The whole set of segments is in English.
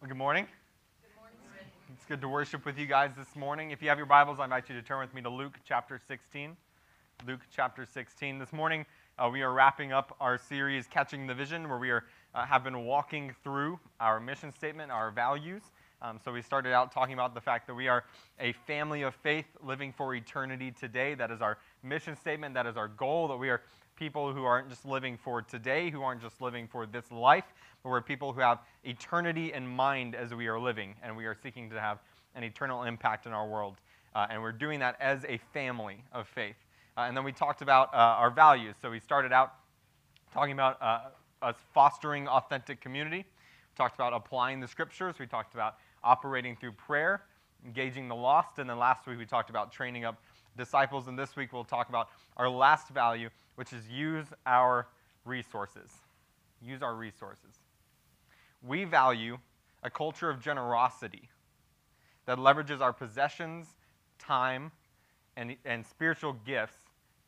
Well, good morning. It's good to worship with you guys this morning. If you have your Bibles, I invite you to turn with me to Luke chapter 16. Luke chapter 16. This morning, uh, we are wrapping up our series, Catching the Vision, where we are, uh, have been walking through our mission statement, our values. Um, so we started out talking about the fact that we are a family of faith living for eternity today. That is our mission statement. That is our goal. That we are people who aren't just living for today, who aren't just living for this life, but we're people who have eternity in mind as we are living, and we are seeking to have an eternal impact in our world. Uh, and we're doing that as a family of faith. Uh, and then we talked about uh, our values. So we started out talking about uh, us fostering authentic community. We talked about applying the scriptures. We talked about operating through prayer, engaging the lost. And then last week we talked about training up disciples. And this week we'll talk about our last value, which is use our resources. Use our resources. We value a culture of generosity that leverages our possessions, time, and, and spiritual gifts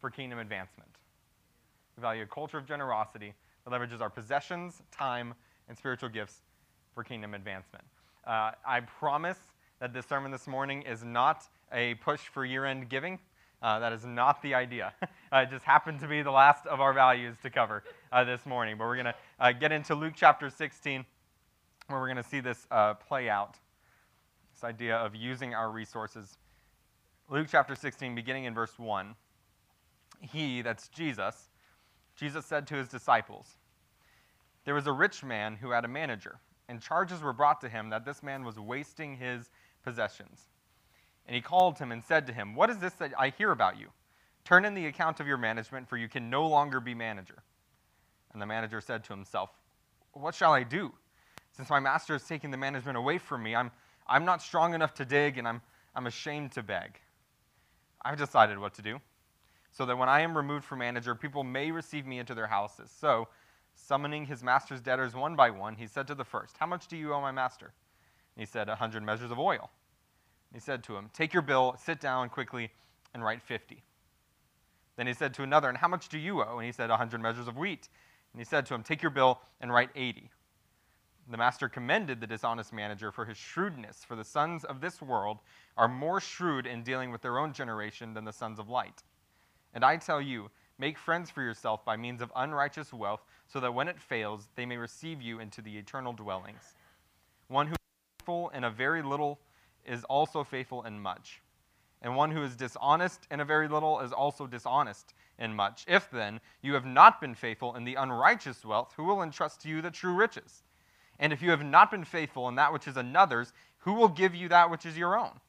for kingdom advancement. We value a culture of generosity that leverages our possessions, time, and spiritual gifts for kingdom advancement. Uh, I promise that this sermon this morning is not a push for year end giving. Uh, that is not the idea. uh, it just happened to be the last of our values to cover uh, this morning. But we're going to uh, get into Luke chapter 16, where we're going to see this play out this idea of using our resources. Luke chapter 16, beginning in verse 1. He, that's Jesus, Jesus said to his disciples, There was a rich man who had a manager, and charges were brought to him that this man was wasting his possessions. And he called him and said to him, What is this that I hear about you? Turn in the account of your management, for you can no longer be manager. And the manager said to himself, What shall I do? Since my master is taking the management away from me, I'm, I'm not strong enough to dig, and I'm, I'm ashamed to beg. I've decided what to do, so that when I am removed from manager, people may receive me into their houses. So, summoning his master's debtors one by one, he said to the first, How much do you owe my master? And he said, A hundred measures of oil. He said to him, Take your bill, sit down quickly, and write 50. Then he said to another, And how much do you owe? And he said, A hundred measures of wheat. And he said to him, Take your bill and write 80. The master commended the dishonest manager for his shrewdness, for the sons of this world are more shrewd in dealing with their own generation than the sons of light. And I tell you, make friends for yourself by means of unrighteous wealth, so that when it fails, they may receive you into the eternal dwellings. One who is faithful in a very little is also faithful in much. And one who is dishonest in a very little is also dishonest in much. If then you have not been faithful in the unrighteous wealth, who will entrust to you the true riches? And if you have not been faithful in that which is another's, who will give you that which is your own?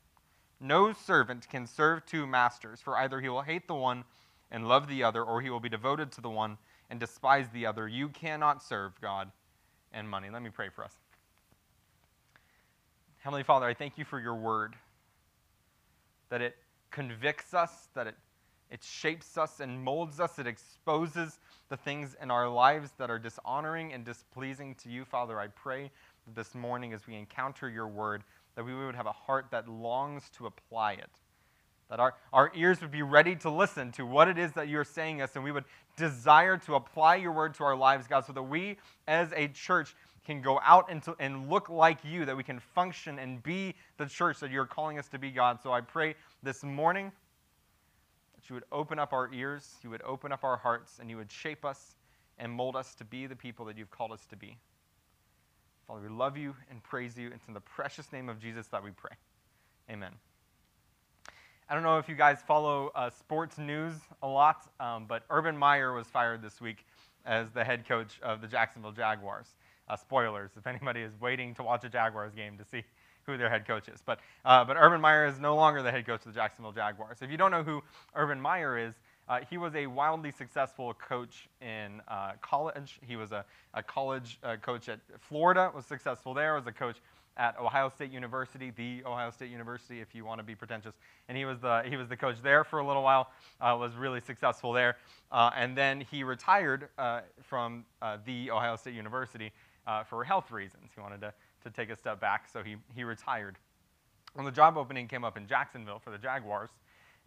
No servant can serve two masters, for either he will hate the one and love the other, or he will be devoted to the one and despise the other. You cannot serve God and money. Let me pray for us. Heavenly Father, I thank you for your word, that it convicts us, that it, it shapes us and molds us, it exposes the things in our lives that are dishonoring and displeasing to you. Father, I pray this morning as we encounter your word that we would have a heart that longs to apply it. That our, our ears would be ready to listen to what it is that you're saying us, and we would desire to apply your word to our lives, God, so that we as a church can go out and, look like you, that we can function and be the church that you're calling us to be, God. So I pray this morning that you would open up our ears, you would open up our hearts, and you would shape us and mold us to be the people that you've called us to be. Father, we love you and praise you. It's in the precious name of Jesus that we pray. Amen. I don't know if you guys follow uh, sports news a lot, um, but Urban Meyer was fired this week as the head coach of the Jacksonville Jaguars. Uh, spoilers, if anybody is waiting to watch a Jaguars game to see who their head coach is. But, uh, but Urban Meyer is no longer the head coach of the Jacksonville Jaguars. If you don't know who Urban Meyer is, uh, he was a wildly successful coach in uh, college. He was a, a college uh, coach at Florida, was successful there, was a coach at Ohio State University, the Ohio State University, if you want to be pretentious. And he was the, he was the coach there for a little while, uh, was really successful there. Uh, and then he retired from the Ohio State University uh, for health reasons. He wanted to, to take a step back, so he, he retired. When the job opening came up in Jacksonville for the Jaguars,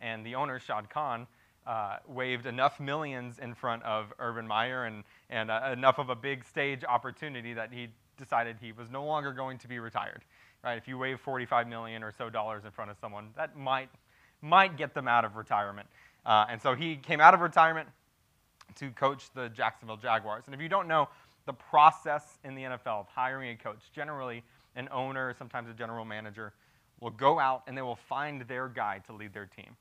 and the owner, Shad Khan, uh, waved enough millions in front of Urban Meyer and, and uh, enough of a big stage opportunity that he decided he was no longer going to be retired. Right? If you wave 45 million or so dollars in front of someone, that might might get them out of retirement. Uh, and so he came out of retirement to coach the Jacksonville Jaguars. And if you don't know the process in the NFL of hiring a coach, generally an owner, sometimes a general manager, will go out and they will find their guy to lead their team.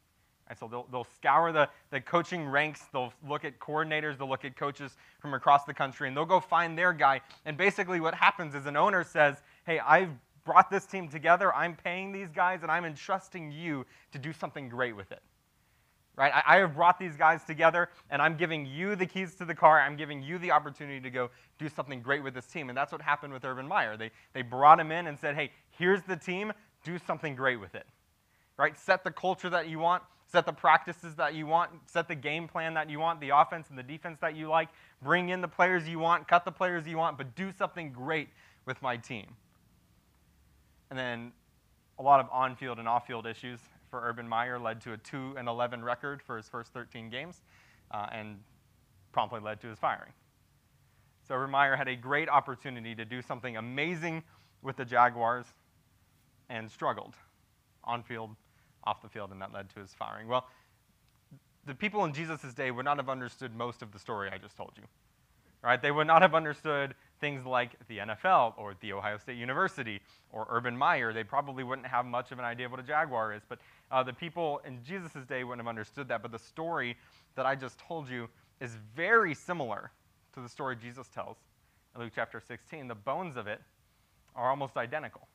And so they'll, they'll scour the, the coaching ranks, they'll look at coordinators, they'll look at coaches from across the country, and they'll go find their guy. And basically, what happens is an owner says, Hey, I've brought this team together, I'm paying these guys, and I'm entrusting you to do something great with it. Right? I, I have brought these guys together, and I'm giving you the keys to the car. I'm giving you the opportunity to go do something great with this team. And that's what happened with Urban Meyer. They, they brought him in and said, Hey, here's the team, do something great with it. Right? Set the culture that you want, set the practices that you want, set the game plan that you want, the offense and the defense that you like, bring in the players you want, cut the players you want, but do something great with my team. And then a lot of on field and off field issues for Urban Meyer led to a 2 and 11 record for his first 13 games uh, and promptly led to his firing. So Urban Meyer had a great opportunity to do something amazing with the Jaguars and struggled on field, off the field, and that led to his firing. Well, the people in Jesus' day would not have understood most of the story I just told you. Right? They would not have understood things like the NFL or the Ohio State University or Urban Meyer. They probably wouldn't have much of an idea of what a Jaguar is. But uh, the people in Jesus' day wouldn't have understood that. But the story that I just told you is very similar to the story Jesus tells in Luke chapter 16. The bones of it are almost identical.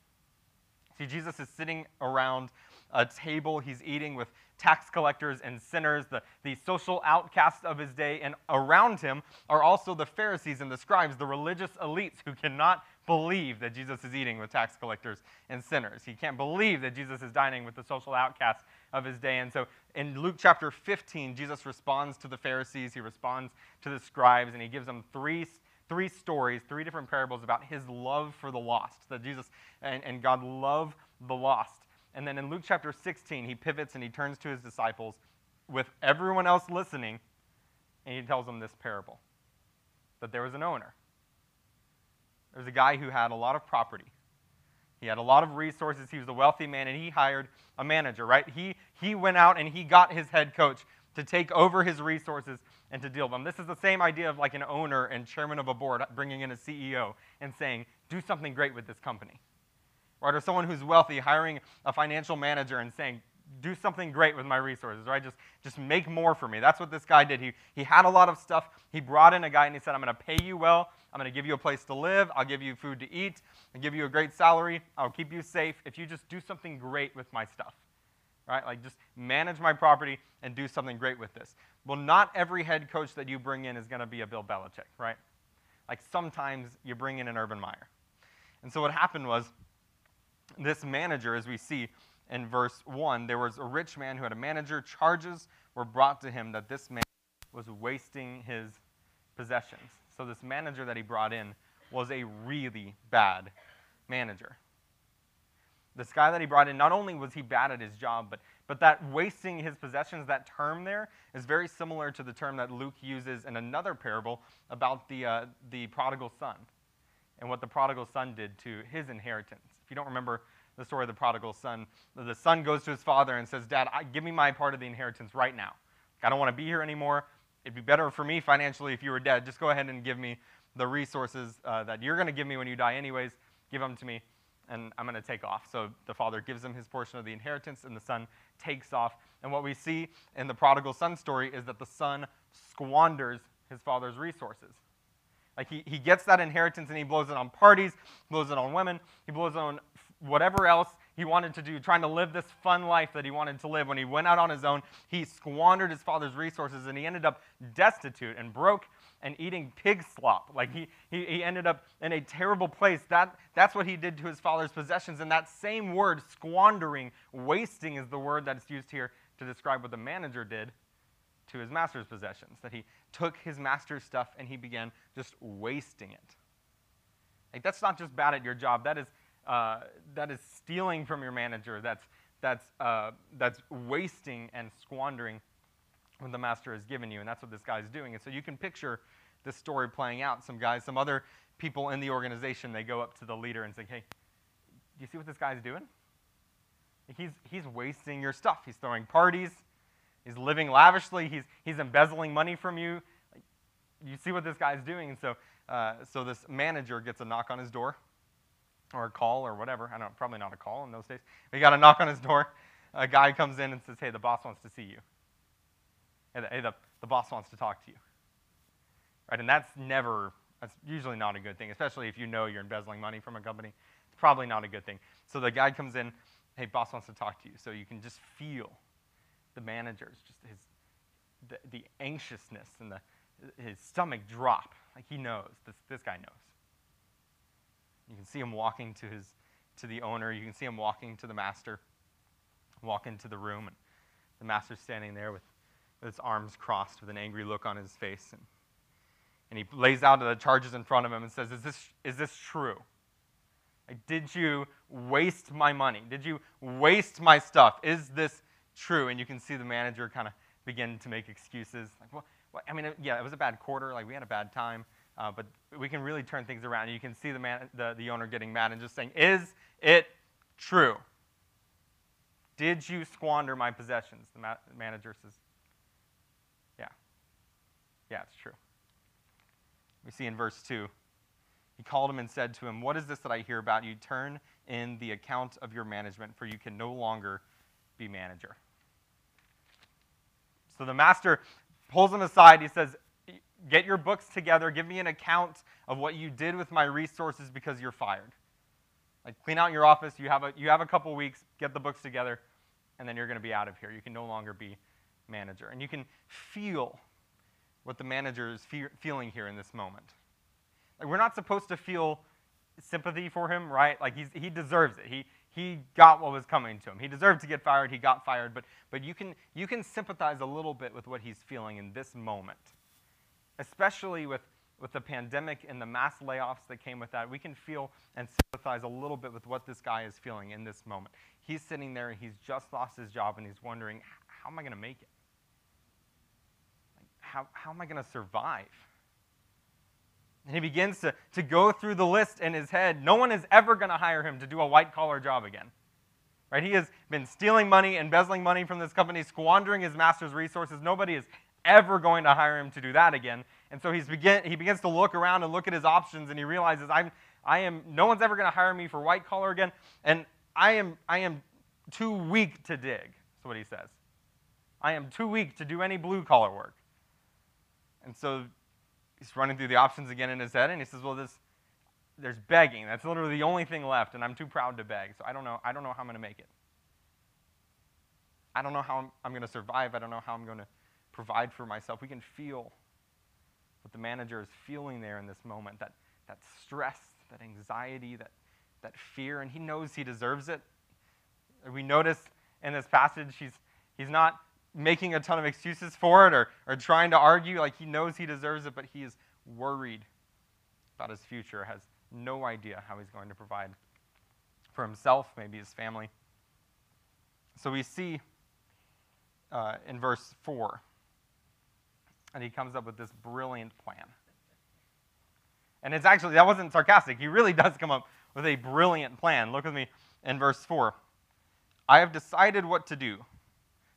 See, Jesus is sitting around a table. He's eating with tax collectors and sinners, the, the social outcasts of his day. And around him are also the Pharisees and the scribes, the religious elites who cannot believe that Jesus is eating with tax collectors and sinners. He can't believe that Jesus is dining with the social outcasts of his day. And so in Luke chapter 15, Jesus responds to the Pharisees, he responds to the scribes, and he gives them three three stories, three different parables about his love for the lost, that Jesus and, and God love the lost. And then in Luke chapter 16, he pivots and he turns to his disciples with everyone else listening, and he tells them this parable that there was an owner. There's a guy who had a lot of property. He had a lot of resources. He was a wealthy man, and he hired a manager, right? He, he went out and he got his head coach to take over his resources and to deal with them. This is the same idea of like an owner and chairman of a board bringing in a CEO and saying, do something great with this company. Right? Or someone who's wealthy hiring a financial manager and saying, do something great with my resources, right? Just, just make more for me. That's what this guy did. He, he had a lot of stuff. He brought in a guy and he said, I'm going to pay you well. I'm going to give you a place to live. I'll give you food to eat. I'll give you a great salary. I'll keep you safe if you just do something great with my stuff right? Like just manage my property and do something great with this. Well, not every head coach that you bring in is going to be a Bill Belichick, right? Like sometimes you bring in an Urban Meyer. And so what happened was this manager, as we see in verse 1, there was a rich man who had a manager. Charges were brought to him that this man was wasting his possessions. So this manager that he brought in was a really bad manager. This guy that he brought in, not only was he bad at his job, but, but that wasting his possessions, that term there, is very similar to the term that Luke uses in another parable about the, uh, the prodigal son and what the prodigal son did to his inheritance. If you don't remember the story of the prodigal son, the son goes to his father and says, Dad, I, give me my part of the inheritance right now. I don't want to be here anymore. It'd be better for me financially if you were dead. Just go ahead and give me the resources uh, that you're going to give me when you die, anyways. Give them to me and I'm going to take off. So the father gives him his portion of the inheritance, and the son takes off. And what we see in the prodigal son story is that the son squanders his father's resources. Like he, he gets that inheritance and he blows it on parties, blows it on women, he blows it on whatever else he wanted to do, trying to live this fun life that he wanted to live. When he went out on his own, he squandered his father's resources and he ended up destitute and broke and eating pig slop. Like he, he, he ended up in a terrible place. That, that's what he did to his father's possessions. And that same word, squandering, wasting, is the word that's used here to describe what the manager did to his master's possessions. That he took his master's stuff and he began just wasting it. Like that's not just bad at your job. That is, uh, that is stealing from your manager. That's, that's, uh, that's wasting and squandering what the master has given you. And that's what this guy's doing. And so you can picture this story playing out. Some guys, some other people in the organization, they go up to the leader and say, hey, do you see what this guy's doing? He's, he's wasting your stuff. He's throwing parties. He's living lavishly. He's, he's embezzling money from you. You see what this guy's doing. And so, uh, so this manager gets a knock on his door or a call or whatever. I don't know, probably not a call in those days. He got a knock on his door. A guy comes in and says, hey, the boss wants to see you. Hey, the, hey, the, the boss wants to talk to you. Right? And that's never, that's usually not a good thing, especially if you know you're embezzling money from a company. It's probably not a good thing. So the guy comes in, hey, boss wants to talk to you. So you can just feel the manager's, just his, the, the anxiousness and the, his stomach drop. Like he knows, this, this guy knows. You can see him walking to, his, to the owner. You can see him walking to the master, walk into the room. And the master's standing there with, with his arms crossed with an angry look on his face. And, and he lays out the charges in front of him and says, Is this, is this true? Like, did you waste my money? Did you waste my stuff? Is this true? And you can see the manager kind of begin to make excuses. Like, well, well, I mean, yeah, it was a bad quarter. Like, we had a bad time. Uh, but we can really turn things around. You can see the, man, the, the owner getting mad and just saying, Is it true? Did you squander my possessions? The, ma- manager says, Yeah. Yeah, it's true. We see in verse 2 he called him and said to him, What is this that I hear about you? Turn in the account of your management, for you can no longer be manager. So the master pulls him aside. He says, Get your books together. Give me an account of what you did with my resources because you're fired. Like, clean out your office. You have a, you have a couple weeks. Get the books together, and then you're going to be out of here. You can no longer be manager. And you can feel what the manager is fe- feeling here in this moment. Like we're not supposed to feel sympathy for him, right? Like he's, he deserves it. He, he got what was coming to him. He deserved to get fired. He got fired. But, but you, can, you can sympathize a little bit with what he's feeling in this moment, especially with, with the pandemic and the mass layoffs that came with that. We can feel and sympathize a little bit with what this guy is feeling in this moment. He's sitting there, and he's just lost his job, and he's wondering, how am I going to make it? How, how am I going to survive? And he begins to, to go through the list in his head. No one is ever going to hire him to do a white collar job again. Right? He has been stealing money, embezzling money from this company, squandering his master's resources. Nobody is ever going to hire him to do that again. And so he's begin, he begins to look around and look at his options, and he realizes, I'm, I am, no one's ever going to hire me for white collar again, and I am, I am too weak to dig. That's what he says. I am too weak to do any blue collar work. And so he's running through the options again in his head, and he says, "Well, this, there's begging. That's literally the only thing left, and I'm too proud to beg. So I don't know. I don't know how I'm going to make it. I don't know how I'm, I'm going to survive. I don't know how I'm going to provide for myself. We can feel what the manager is feeling there in this moment. That that stress, that anxiety, that that fear, and he knows he deserves it. We notice in this passage, he's he's not making a ton of excuses for it or, or trying to argue like he knows he deserves it, but he is worried about his future, has no idea how he's going to provide for himself, maybe his family. So we see uh, in verse 4, and he comes up with this brilliant plan. And it's actually, that wasn't sarcastic. He really does come up with a brilliant plan. Look with me in verse 4. I have decided what to do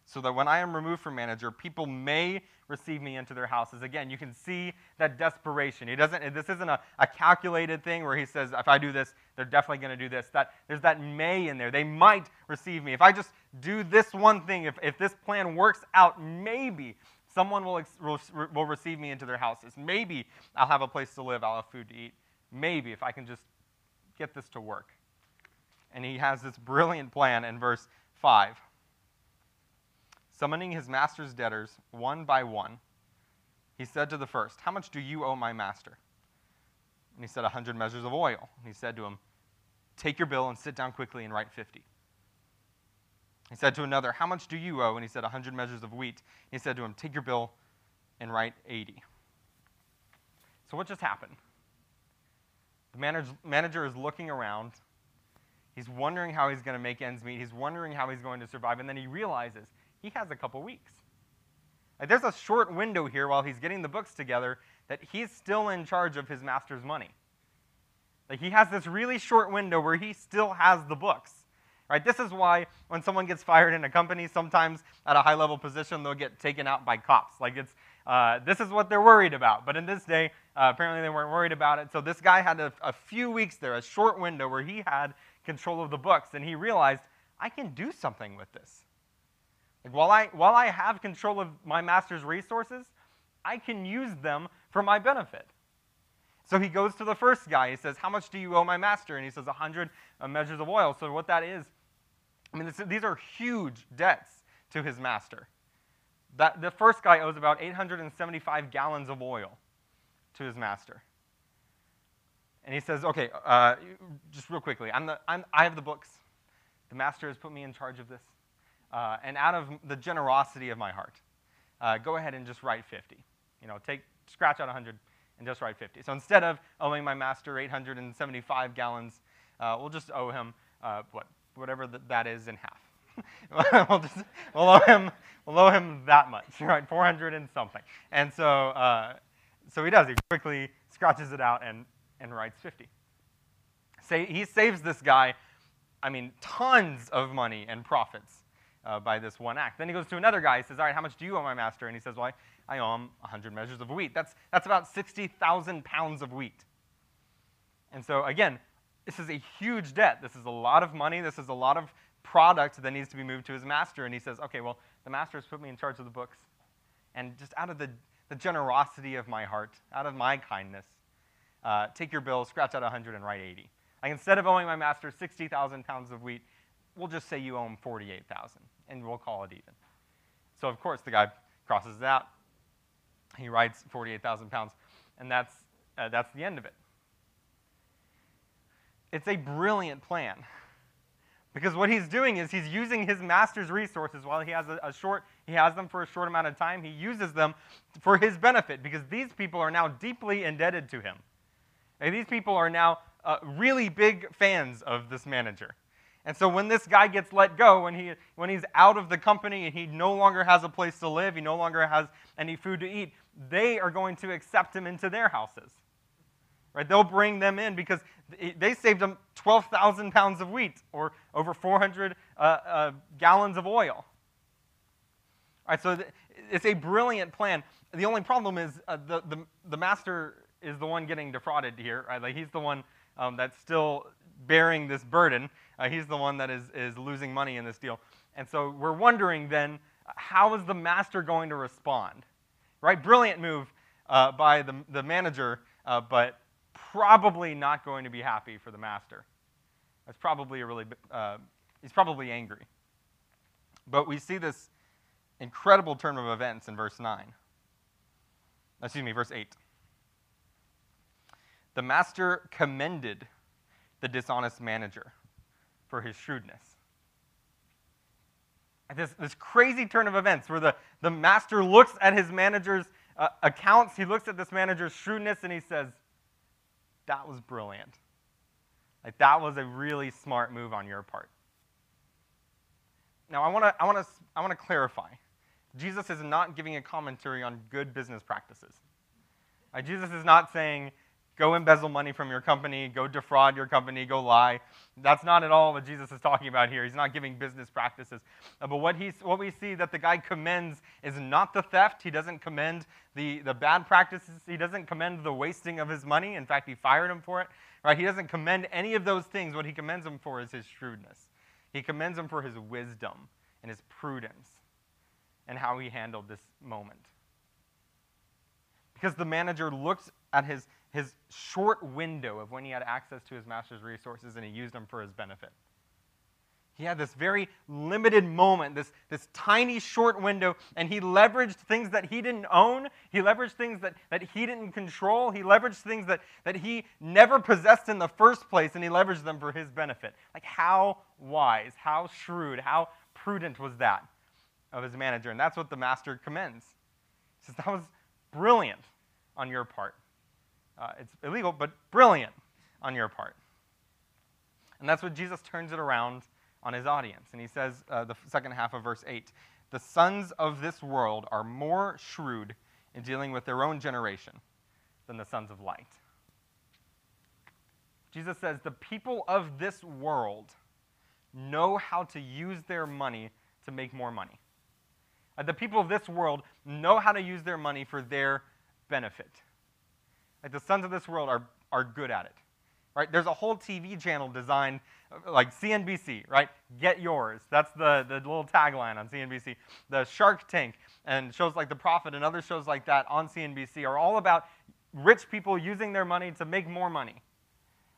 so that when I am removed from manager, people may receive me into their houses. Again, you can see that desperation. He doesn't, this isn't a, a calculated thing where he says, if I do this, they're definitely going to do this. That, there's that may in there. They might receive me. If I just do this one thing, if, if this plan works out, maybe someone will, will, will receive me into their houses. Maybe I'll have a place to live, I'll have food to eat. Maybe if I can just get this to work. And he has this brilliant plan in verse 5. Summoning his master's debtors one by one, he said to the first, How much do you owe my master? And he said, A hundred measures of oil. And he said to him, Take your bill and sit down quickly and write fifty. He said to another, How much do you owe? And he said, A hundred measures of wheat. And he said to him, Take your bill and write eighty. So what just happened? The manager, manager is looking around. He's wondering how he's going to make ends meet. He's wondering how he's going to survive. And then he realizes he has a couple weeks. There's a short window here while he's getting the books together that he's still in charge of his master's money. Like he has this really short window where he still has the books. Right? This is why when someone gets fired in a company, sometimes at a high level position, they'll get taken out by cops. Like it's uh, this is what they're worried about. But in this day, uh, apparently they weren't worried about it. So this guy had a, a few weeks there, a short window where he had control of the books, and he realized I can do something with this. Like while I while I have control of my master's resources, I can use them for my benefit. So he goes to the first guy. He says, How much do you owe my master? And he says, 100 uh, measures of oil. So what that is, I mean, this, these are huge debts to his master. That, the first guy owes about 875 gallons of oil to his master. And he says, Okay, uh, just real quickly, I'm the, I'm, I have the books. The master has put me in charge of this. Uh, and out of the generosity of my heart, uh, go ahead and just write 50. You know, take, scratch out 100 and just write 50. So instead of owing my master 875 gallons, uh, we'll just owe him uh, what, whatever th- that is in half. we'll, just, we'll, owe him, we'll owe him that much, right? 400 and something. And so, uh, so he does. He quickly scratches it out and, and writes 50. Say, he saves this guy, I mean, tons of money and profits uh, by this one act. Then he goes to another guy. He says, All right, how much do you owe my master? And he says, Well, I, I owe him 100 measures of wheat. That's, that's about 60,000 pounds of wheat. And so, again, this is a huge debt. This is a lot of money. This is a lot of product that needs to be moved to his master. And he says, Okay, well, the master has put me in charge of the books. And just out of the, the generosity of my heart, out of my kindness, uh, take your bill, scratch out 100, and write 80. Like instead of owing my master 60,000 pounds of wheat, we'll just say you owe him 48,000 and we'll call it even. So, of course, the guy crosses it out. He writes 48,000 pounds, and that's, uh, that's the end of it. It's a brilliant plan. Because what he's doing is he's using his master's resources while he has a, a, short, he has them for a short amount of time. He uses them for his benefit because these people are now deeply indebted to him. And these people are now uh, really big fans of this manager. And so when this guy gets let go, when, he, when he's out of the company and he no longer has a place to live, he no longer has any food to eat, they are going to accept him into their houses. Right? They'll bring them in because they saved him 12,000 pounds of wheat or over 400 uh, uh, gallons of oil. All right, so it's a brilliant plan. The only problem is uh, the, the, the master is the one getting defrauded here. Right? Like he's the one um, that's still bearing this burden. Uh, he's the one that is, is losing money in this deal. And so we're wondering then, how is the master going to respond? Right? Brilliant move uh, by the, the manager, uh, but probably not going to be happy for the master. That's probably a really, uh, he's probably angry. But we see this incredible turn of events in verse 9. Excuse me, verse 8. The master commended the dishonest manager for his shrewdness. This, this crazy turn of events where the, the master looks at his manager's uh, accounts, he looks at this manager's shrewdness, and he says, That was brilliant. Like, that was a really smart move on your part. Now, I want to I wanna, I wanna clarify. Jesus is not giving a commentary on good business practices. Jesus is not saying, go embezzle money from your company, go defraud your company, go lie. That's not at all what Jesus is talking about here. He's not giving business practices. Uh, but what, he's, what we see that the guy commends is not the theft. He doesn't commend the, the bad practices. He doesn't commend the wasting of his money. In fact, he fired him for it. Right? He doesn't commend any of those things. What he commends him for is his shrewdness. He commends him for his wisdom and his prudence and how he handled this moment. Because the manager looked at his his short window of when he had access to his master's resources and he used them for his benefit. He had this very limited moment, this, this tiny short window, and he leveraged things that he didn't own. He leveraged things that, that he didn't control. He leveraged things that, that he never possessed in the first place, and he leveraged them for his benefit. Like, how wise, how shrewd, how prudent was that of his manager? And that's what the master commends. He says, That was brilliant on your part. Uh, it's illegal, but brilliant on your part. And that's what Jesus turns it around on his audience. And he says, uh, the second half of verse 8 The sons of this world are more shrewd in dealing with their own generation than the sons of light. Jesus says, The people of this world know how to use their money to make more money. Uh, the people of this world know how to use their money for their benefit. Like the sons of this world are, are good at it. Right? There's a whole TV channel designed like CNBC, right? Get yours. That's the, the little tagline on CNBC. The Shark Tank and shows like The Profit and other shows like that on CNBC are all about rich people using their money to make more money.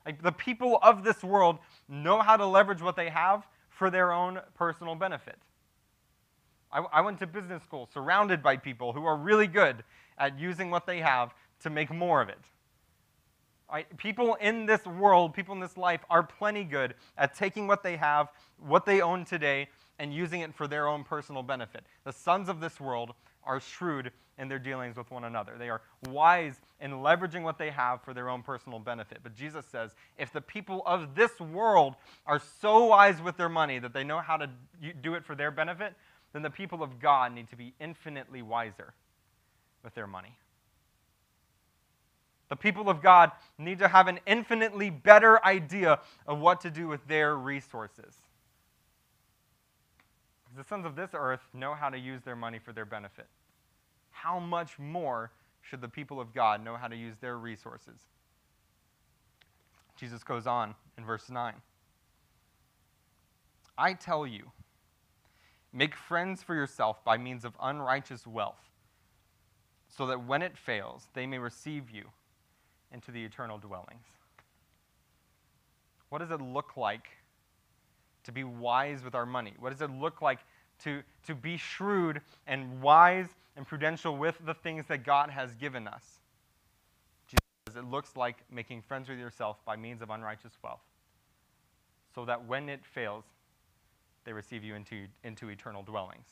Like the people of this world know how to leverage what they have for their own personal benefit. I, I went to business school surrounded by people who are really good at using what they have to make more of it. Right? People in this world, people in this life, are plenty good at taking what they have, what they own today, and using it for their own personal benefit. The sons of this world are shrewd in their dealings with one another. They are wise in leveraging what they have for their own personal benefit. But Jesus says if the people of this world are so wise with their money that they know how to do it for their benefit, then the people of God need to be infinitely wiser with their money. The people of God need to have an infinitely better idea of what to do with their resources. The sons of this earth know how to use their money for their benefit how much more should the people of God know how to use their resources? Jesus goes on in verse 9. I tell you, make friends for yourself by means of unrighteous wealth, so that when it fails, they may receive you into the eternal dwellings. What does it look like to be wise with our money? What does it look like to, to be shrewd and wise and prudential with the things that God has given us. Jesus says it looks like making friends with yourself by means of unrighteous wealth, so that when it fails, they receive you into, into eternal dwellings.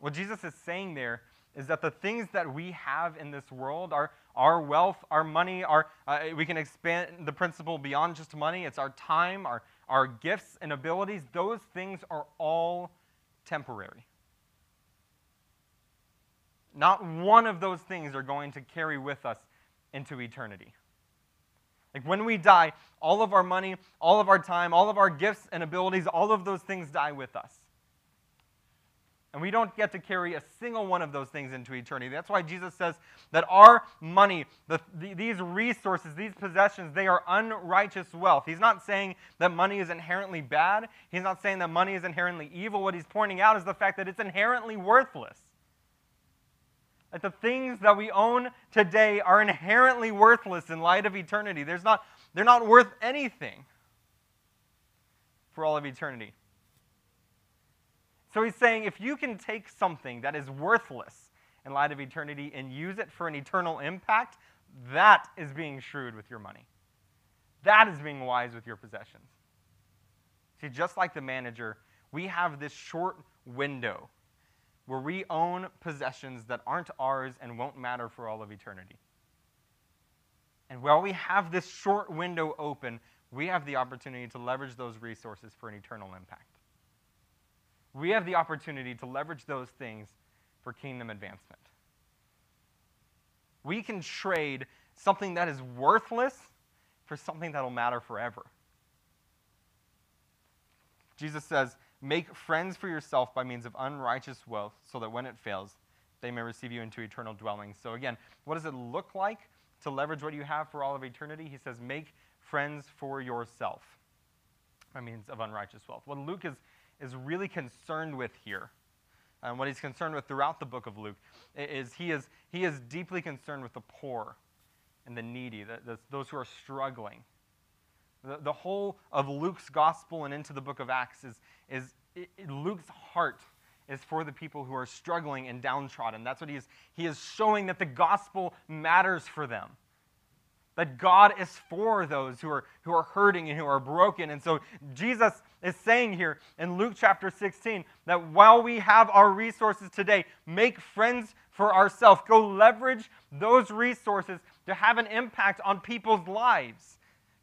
What Jesus is saying there is that the things that we have in this world, our, our wealth, our money, our, uh, we can expand the principle beyond just money. It's our time, our, our gifts and abilities. Those things are all temporary. Not one of those things are going to carry with us into eternity. Like when we die, all of our money, all of our time, all of our gifts and abilities, all of those things die with us. And we don't get to carry a single one of those things into eternity. That's why Jesus says that our money, the, the, these resources, these possessions, they are unrighteous wealth. He's not saying that money is inherently bad. He's not saying that money is inherently evil. What he's pointing out is the fact that it's inherently worthless. That the things that we own today are inherently worthless in light of eternity. There's not, they're not worth anything for all of eternity. So he's saying if you can take something that is worthless in light of eternity and use it for an eternal impact, that is being shrewd with your money. That is being wise with your possessions. See, just like the manager, we have this short window where we own possessions that aren't ours and won't matter for all of eternity. And while we have this short window open, we have the opportunity to leverage those resources for an eternal impact we have the opportunity to leverage those things for kingdom advancement. We can trade something that is worthless for something that will matter forever. Jesus says, Make friends for yourself by means of unrighteous wealth, so that when it fails, they may receive you into eternal dwellings. So, again, what does it look like to leverage what you have for all of eternity? He says, Make friends for yourself by means of unrighteous wealth. What Luke is is really concerned with here, and what he's concerned with throughout the book of Luke, is he is, he is deeply concerned with the poor and the needy, the, the, those who are struggling. The, the whole of Luke's gospel and into the book of Acts is, is it, Luke's heart is for the people who are struggling and downtrodden. That's what he is. He is showing that the gospel matters for them that God is for those who are, who are hurting and who are broken. And so Jesus is saying here in Luke chapter 16 that while we have our resources today, make friends for ourselves. Go leverage those resources to have an impact on people's lives.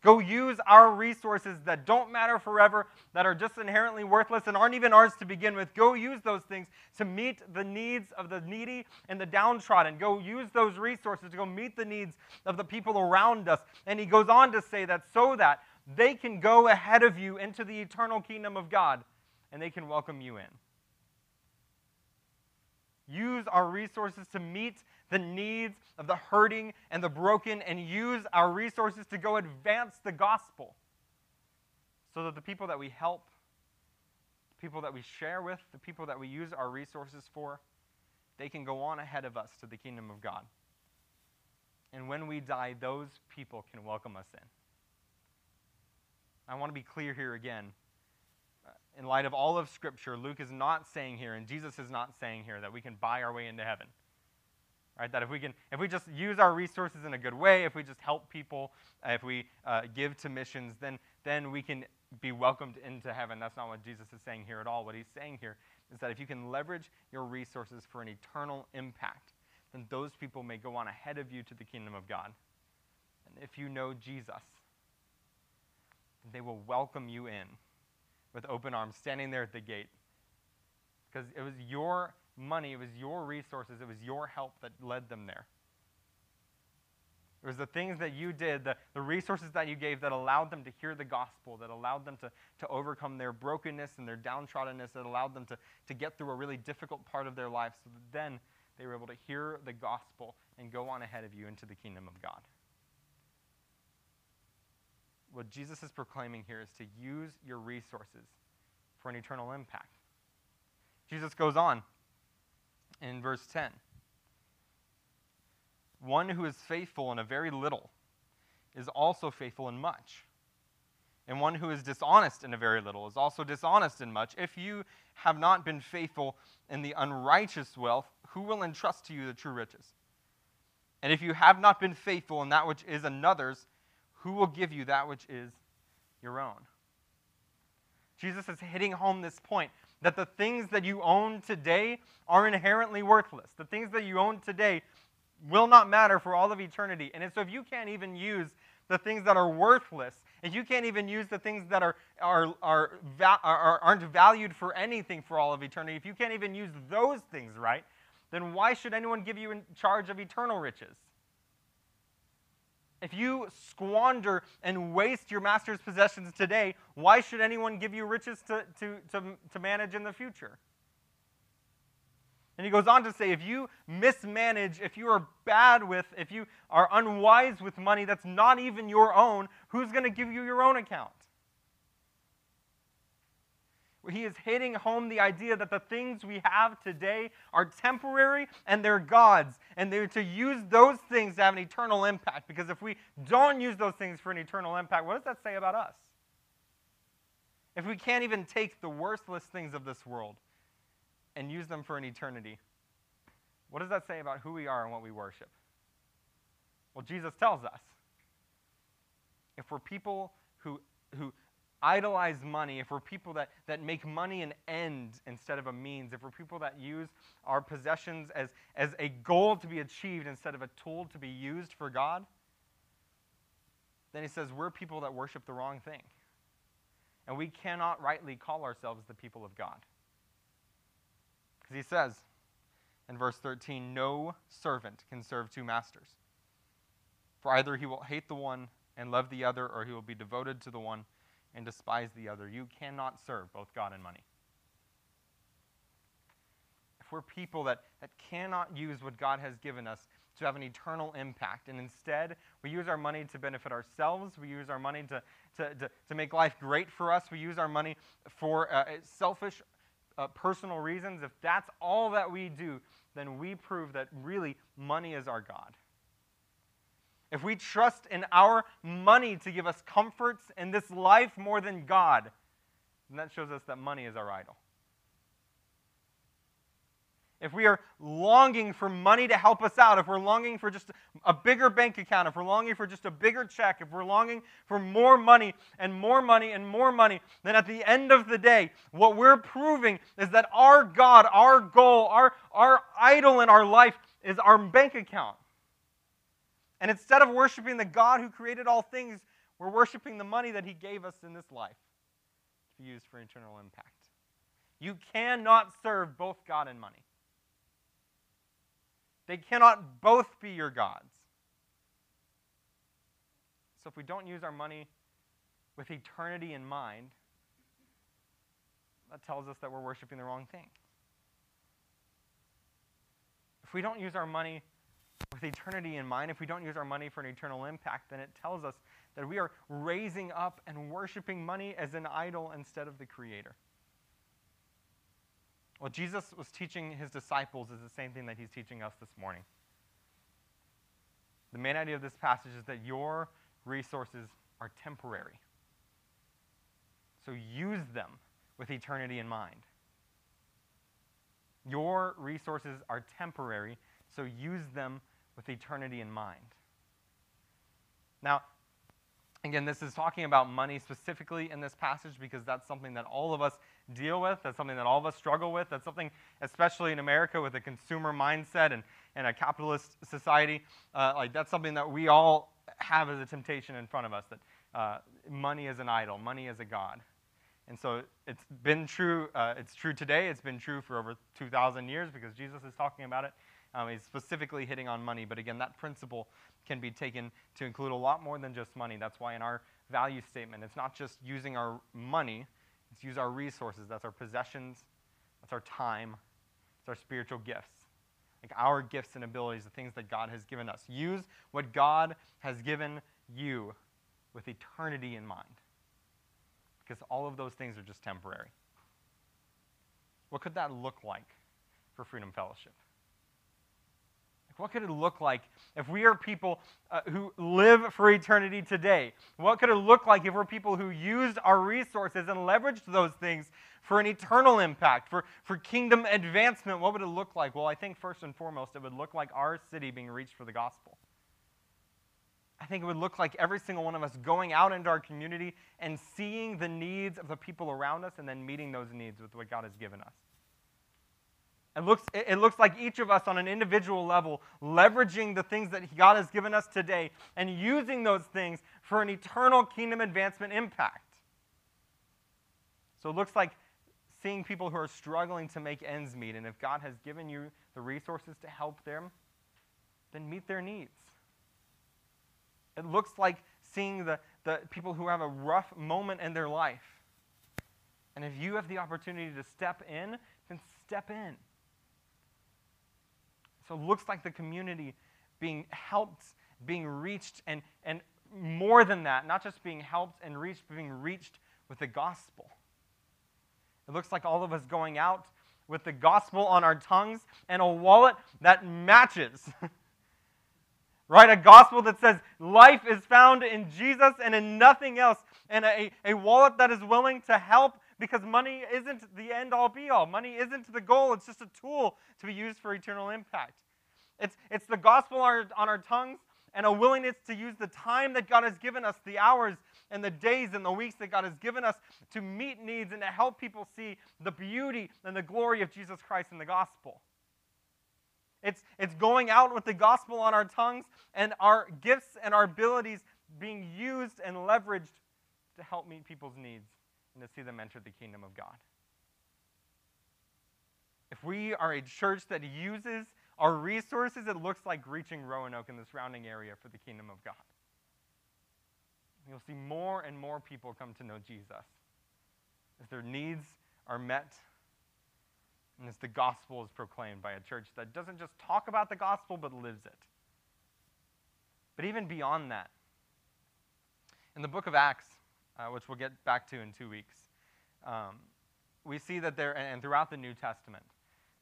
Go use our resources that don't matter forever, that are just inherently worthless and aren't even ours to begin with. Go use those things to meet the needs of the needy and the downtrodden. Go use those resources to go meet the needs of the people around us. And he goes on to say that so that they can go ahead of you into the eternal kingdom of God and they can welcome you in. Use our resources to meet the needs of the hurting and the broken, and use our resources to go advance the gospel so that the people that we help, the people that we share with, the people that we use our resources for, they can go on ahead of us to the kingdom of God. And when we die, those people can welcome us in. I want to be clear here again in light of all of Scripture, Luke is not saying here, and Jesus is not saying here, that we can buy our way into heaven. Right? That if we can, if we just use our resources in a good way, if we just help people, uh, if we uh, give to missions, then then we can be welcomed into heaven. That's not what Jesus is saying here at all. What he's saying here is that if you can leverage your resources for an eternal impact, then those people may go on ahead of you to the kingdom of God. And if you know Jesus, they will welcome you in with open arms, standing there at the gate. Because it was your money, it was your resources, it was your help that led them there. It was the things that you did, the, the resources that you gave that allowed them to hear the gospel, that allowed them to, to overcome their brokenness and their downtroddenness, that allowed them to, to get through a really difficult part of their life so that then they were able to hear the gospel and go on ahead of you into the kingdom of God what Jesus is proclaiming here is to use your resources for an eternal impact. Jesus goes on in verse 10 One who is faithful in a very little is also faithful in much. And one who is dishonest in a very little is also dishonest in much. If you have not been faithful in the unrighteous wealth, who will entrust to you the true riches? And if you have not been faithful in that which is another's, who will give you that which is your own? Jesus is hitting home this point that the things that you own today are inherently worthless. The things that you own today will not matter for all of eternity. And so if you can't even use the things that are worthless, if you can't even use the things that are, are, are, are, aren't valued for anything for all of eternity, if you can't even use those things right, then why should anyone give you in charge of eternal riches? If you squander and waste your master's possessions today, why should anyone give you riches to, to, to, to manage in the future? And he goes on to say if you mismanage, if you are bad with, if you are unwise with money that's not even your own, who's going to give you your own account? He is hitting home the idea that the things we have today are temporary and they're God's. And they're to use those things to have an eternal impact. Because if we don't use those things for an eternal impact, what does that say about us? If we can't even take the worthless things of this world and use them for an eternity, what does that say about who we are and what we worship? Well, Jesus tells us if we're people who, who idolize money, if we're people that, that make money an end instead of a means, if we're people that use our possessions as, as a goal to be achieved instead of a tool to be used for God, then he says we're people that worship the wrong thing. And we cannot rightly call ourselves the people of God. Because he says in verse 13, no servant can serve two masters. For either he will hate the one and love the other, or he will be devoted to the one and despise the other. You cannot serve both God and money. If we're people that, that cannot use what God has given us to have an eternal impact, and instead we use our money to benefit ourselves, we use our money to, to, to, to make life great for us, we use our money for uh, selfish, uh, personal reasons, if that's all that we do, then we prove that really money is our God if we trust in our money to give us comforts in this life more than God, then that shows us that money is our idol. If we are longing for money to help us out, if we're longing for just a bigger bank account, if we're longing for just a bigger check, if we're longing for more money and more money and more money, then at the end of the day, what we're proving is that our God, our goal, our, our idol in our life is our bank account. And instead of worshiping the God who created all things, We're worshiping the money that He gave us in this life to be used for eternal impact. You cannot serve both God and money. They cannot both be your gods. So if we don't use our money with eternity in mind, that tells us that we're worshiping the wrong thing. If we don't use our money with eternity in mind, if we don't use our money for an eternal impact, then it tells us that we are raising up and worshiping money as an idol instead of the Creator. What Jesus was teaching his disciples is the same thing that he's teaching us this morning. The main idea of this passage is that your resources are temporary. So use them with eternity in mind. Your resources are temporary, so use them with eternity in mind. Now, again, this is talking about money specifically in this passage because that's something that all of us deal with. That's something that all of us struggle with. That's something, especially in America with a consumer mindset and, and a capitalist society, uh, like that's something that we all have as a temptation in front of us that uh, money is an idol, money is a god. And so it's been true, uh, it's true today, it's been true for over 2,000 years because Jesus is talking about it. Um, he's specifically hitting on money, but again, that principle can be taken to include a lot more than just money. That's why in our value statement, it's not just using our money, it's use our resources. That's our possessions, that's our time, it's our spiritual gifts. Like our gifts and abilities, the things that God has given us. Use what God has given you with eternity in mind because all of those things are just temporary. What could that look like for Freedom Fellowship? What could it look like if we are people uh, who live for eternity today? What could it look like if we're people who used our resources and leveraged those things for an eternal impact, for, for kingdom advancement? What would it look like? Well, I think first and foremost, it would look like our city being reached for the gospel. I think it would look like every single one of us going out into our community and seeing the needs of the people around us and then meeting those needs with what God has given us. It looks, it looks like each of us on an individual level leveraging the things that God has given us today and using those things for an eternal kingdom advancement impact. So it looks like seeing people who are struggling to make ends meet. And if God has given you the resources to help them, then meet their needs. It looks like seeing the, the people who have a rough moment in their life. And if you have the opportunity to step in, then step in. So it looks like the community being helped, being reached, and, and more than that, not just being helped and reached, but being reached with the gospel. It looks like all of us going out with the gospel on our tongues and a wallet that matches. right? A gospel that says life is found in Jesus and in nothing else, and a, a wallet that is willing to help because money isn't the end all be all. Money isn't the goal, it's just a tool to be used for eternal impact. It's, it's the gospel on our, on our tongues and a willingness to use the time that God has given us, the hours and the days and the weeks that God has given us to meet needs and to help people see the beauty and the glory of Jesus Christ in the gospel. It's, it's going out with the gospel on our tongues and our gifts and our abilities being used and leveraged to help meet people's needs and to see them enter the kingdom of God. If we are a church that uses our resources, it looks like reaching Roanoke and the surrounding area for the kingdom of God. You'll see more and more people come to know Jesus as their needs are met and as the gospel is proclaimed by a church that doesn't just talk about the gospel but lives it. But even beyond that, in the book of Acts, uh, which we'll get back to in two weeks, um, we see that there, and throughout the New Testament,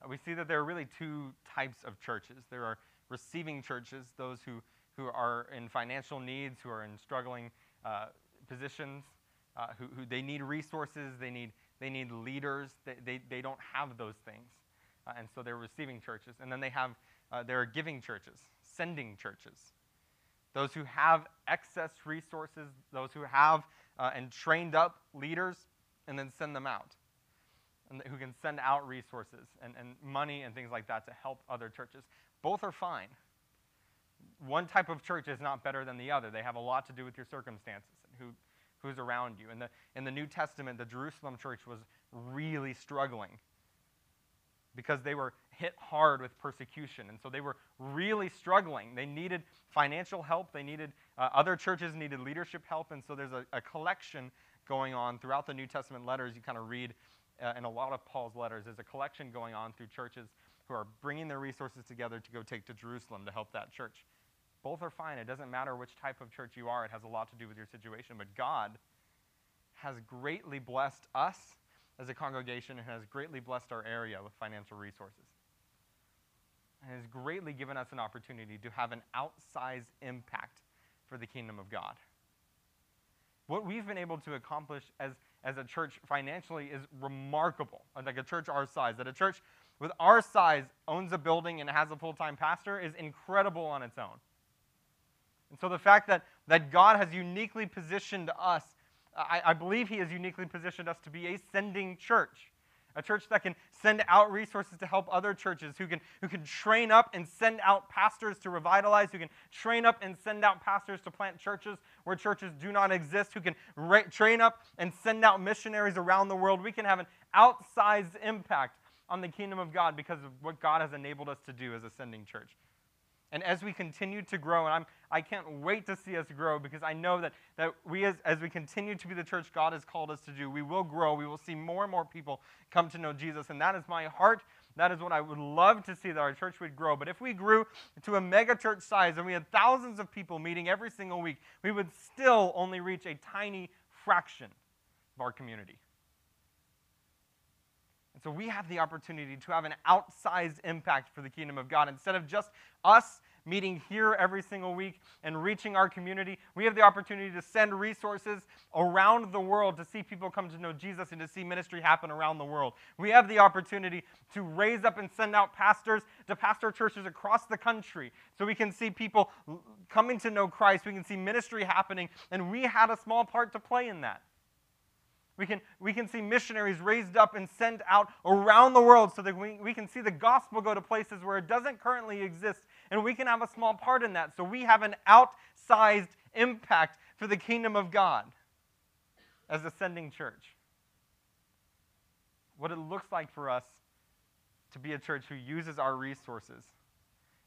uh, we see that there are really two types of churches. There are receiving churches, those who, who are in financial needs, who are in struggling uh, positions, uh, who, who they need resources, they need they need leaders. They, they, they don't have those things. Uh, and so they're receiving churches. And then they have, uh, there are giving churches, sending churches. Those who have excess resources, those who have uh, and trained up leaders, and then send them out. And who can send out resources and, and money and things like that to help other churches. Both are fine. One type of church is not better than the other. They have a lot to do with your circumstances and who, who's around you. In the, in the New Testament, the Jerusalem church was really struggling because they were hit hard with persecution. And so they were really struggling. They needed financial help. They needed, uh, other churches needed leadership help. And so there's a, a, collection going on throughout the New Testament letters. You kind of read uh, in a lot of Paul's letters. There's a collection going on through churches who are bringing their resources together to go take to Jerusalem to help that church. Both are fine. It doesn't matter which type of church you are, it has a lot to do with your situation. But God has greatly blessed us as a congregation and has greatly blessed our area with financial resources. And has greatly given us an opportunity to have an outsized impact for the kingdom of God. What we've been able to accomplish as, as a church financially is remarkable. Like a church our size, that a church with our size owns a building and has a full time pastor is incredible on its own. And so the fact that, that God has uniquely positioned us, I, I believe He has uniquely positioned us to be a sending church. A church that can send out resources to help other churches, who can, who can train up and send out pastors to revitalize, who can train up and send out pastors to plant churches where churches do not exist, who can ra- train up and send out missionaries around the world. We can have an outsized impact on the kingdom of God because of what God has enabled us to do as a sending church. And as we continue to grow, and I'm, I can't wait to see us grow because I know that, that we, as, as we continue to be the church God has called us to do, we will grow. We will see more and more people come to know Jesus. And that is my heart. That is what I would love to see that our church would grow. But if we grew to a mega church size and we had thousands of people meeting every single week, we would still only reach a tiny fraction of our community. And so we have the opportunity to have an outsized impact for the kingdom of God. Instead of just us meeting here every single week and reaching our community, we have the opportunity to send resources around the world to see people come to know Jesus and to see ministry happen around the world. We have the opportunity to raise up and send out pastors to pastor churches across the country so we can see people coming to know Christ. We can see ministry happening, and we had a small part to play in that. We can, we can see missionaries raised up and sent out around the world so that we, we can see the gospel go to places where it doesn't currently exist, and we can have a small part in that. So we have an outsized impact for the kingdom of God as a sending church. What it looks like for us to be a church who uses our resources,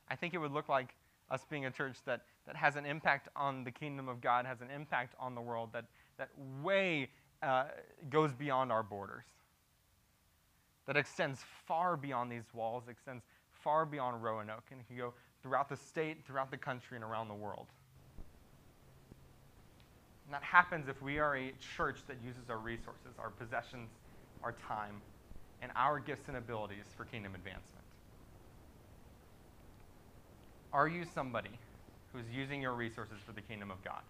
I think it would look like us being a church that, that has an impact on the kingdom of God, has an impact on the world, that, that way uh, goes beyond our borders, that extends far beyond these walls, extends far beyond Roanoke, and can go throughout the state, throughout the country, and around the world. And that happens if we are a church that uses our resources, our possessions, our time, and our gifts and abilities for kingdom advancement. Are you somebody who's using your resources for the kingdom of God?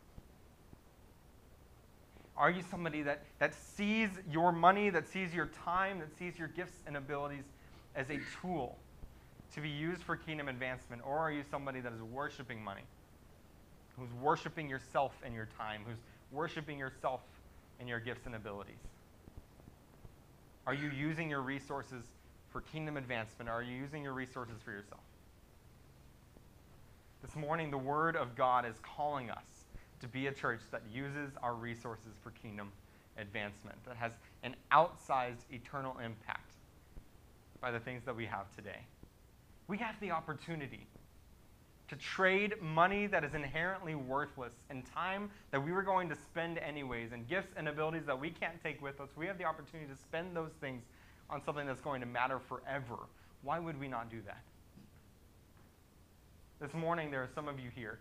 Are you somebody that, that sees your money, that sees your time, that sees your gifts and abilities as a tool to be used for kingdom advancement? Or are you somebody that is worshiping money, who's worshiping yourself and your time, who's worshiping yourself and your gifts and abilities? Are you using your resources for kingdom advancement? Are you using your resources for yourself? This morning, the Word of God is calling us to be a church that uses our resources for kingdom advancement, that has an outsized eternal impact by the things that we have today. We have the opportunity to trade money that is inherently worthless and time that we were going to spend anyways and gifts and abilities that we can't take with us. We have the opportunity to spend those things on something that's going to matter forever. Why would we not do that? This morning, there are some of you here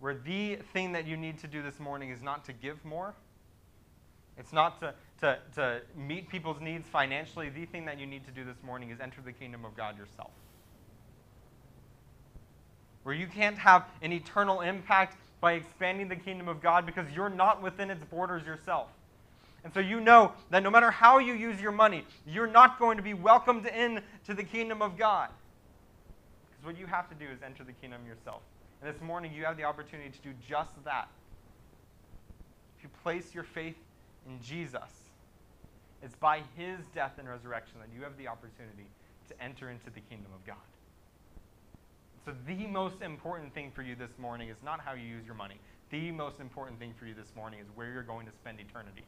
where the thing that you need to do this morning is not to give more. It's not to, to, to meet people's needs financially. The thing that you need to do this morning is enter the kingdom of God yourself. Where you can't have an eternal impact by expanding the kingdom of God because you're not within its borders yourself. And so you know that no matter how you use your money, you're not going to be welcomed in to the kingdom of God. Because what you have to do is enter the kingdom yourself. And this morning, you have the opportunity to do just that. If you place your faith in Jesus, it's by his death and resurrection that you have the opportunity to enter into the kingdom of God. So, the most important thing for you this morning is not how you use your money. the most important thing for you this morning is where you're going to spend eternity.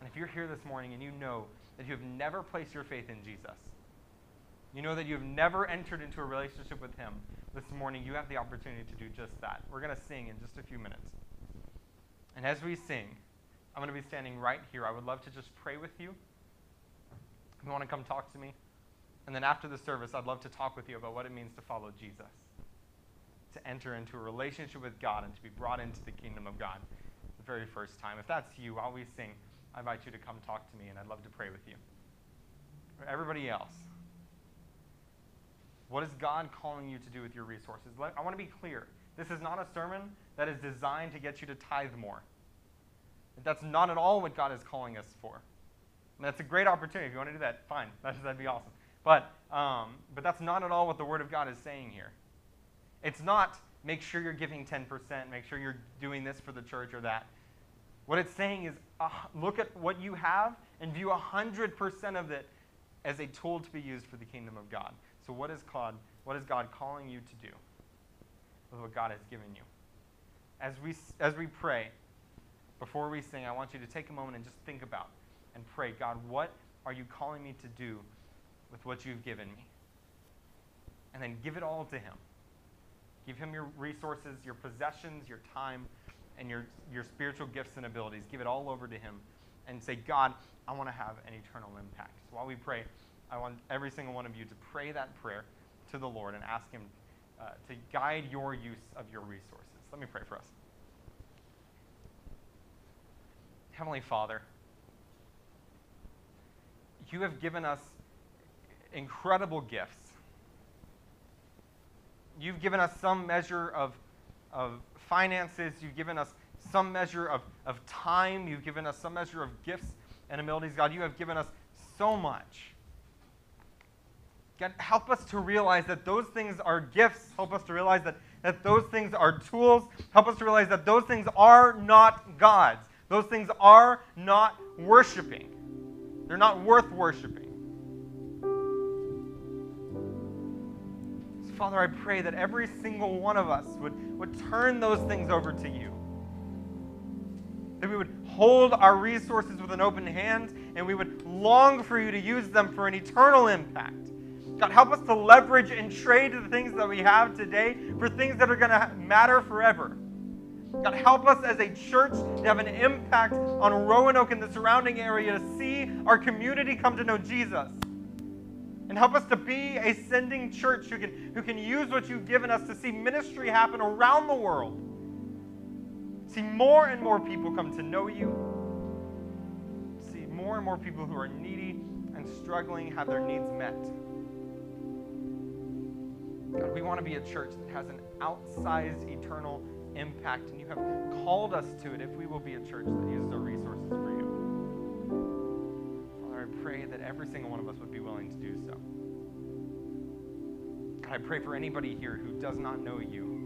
And if you're here this morning and you know that you have never placed your faith in Jesus, you know that you have never entered into a relationship with Him, this morning you have the opportunity to do just that. We're going to sing in just a few minutes. And as we sing, I'm going to be standing right here. I would love to just pray with you. If you want to come talk to me. And then after the service, I'd love to talk with you about what it means to follow Jesus, to enter into a relationship with God and to be brought into the kingdom of God the very first time. If that's you, while we sing, I invite you to come talk to me, and I'd love to pray with you. For everybody else, what is God calling you to do with your resources? I want to be clear. This is not a sermon that is designed to get you to tithe more. That's not at all what God is calling us for. And that's a great opportunity. If you want to do that, fine. That'd be awesome. But, um, but that's not at all what the Word of God is saying here. It's not make sure you're giving 10%, make sure you're doing this for the church or that. What it's saying is uh, look at what you have and view 100% of it as a tool to be used for the kingdom of God. So, what is God, what is God calling you to do with what God has given you? As we, as we pray, before we sing, I want you to take a moment and just think about and pray God, what are you calling me to do with what you've given me? And then give it all to Him. Give Him your resources, your possessions, your time, and your, your spiritual gifts and abilities. Give it all over to Him and say, God, I want to have an eternal impact. So while we pray, I want every single one of you to pray that prayer to the Lord and ask Him uh, to guide your use of your resources. Let me pray for us. Heavenly Father, you have given us incredible gifts. You've given us some measure of, of finances. You've given us some measure of, of time. You've given us some measure of gifts and abilities. God, you have given us so much. God, help us to realize that those things are gifts. Help us to realize that, that those things are tools. Help us to realize that those things are not gods. Those things are not worshiping. They're not worth worshiping. So, Father, I pray that every single one of us would, would turn those things over to you. That we would hold our resources with an open hand and we would long for you to use them for an eternal impact. God, help us to leverage and trade the things that we have today for things that are going to matter forever. God, help us as a church to have an impact on Roanoke and the surrounding area to see our community come to know Jesus. And help us to be a sending church who can, who can use what you've given us to see ministry happen around the world. See more and more people come to know you. See more and more people who are needy and struggling have their needs met. God, we want to be a church that has an outsized eternal impact, and you have called us to it if we will be a church that uses our resources for you. Father, I pray that every single one of us would be willing to do so. God, I pray for anybody here who does not know you.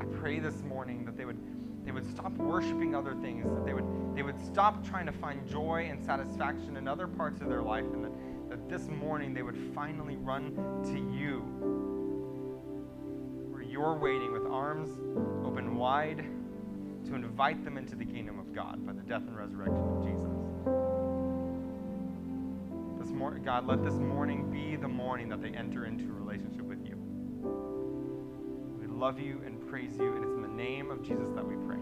I pray this morning that they would they would stop worshiping other things, that they would they would stop trying to find joy and satisfaction in other parts of their life, and that that this morning they would finally run to you. You're waiting with arms open wide to invite them into the kingdom of God by the death and resurrection of Jesus. This morning, God, let this morning be the morning that they enter into a relationship with you. We love you and praise you, and it's in the name of Jesus that we pray.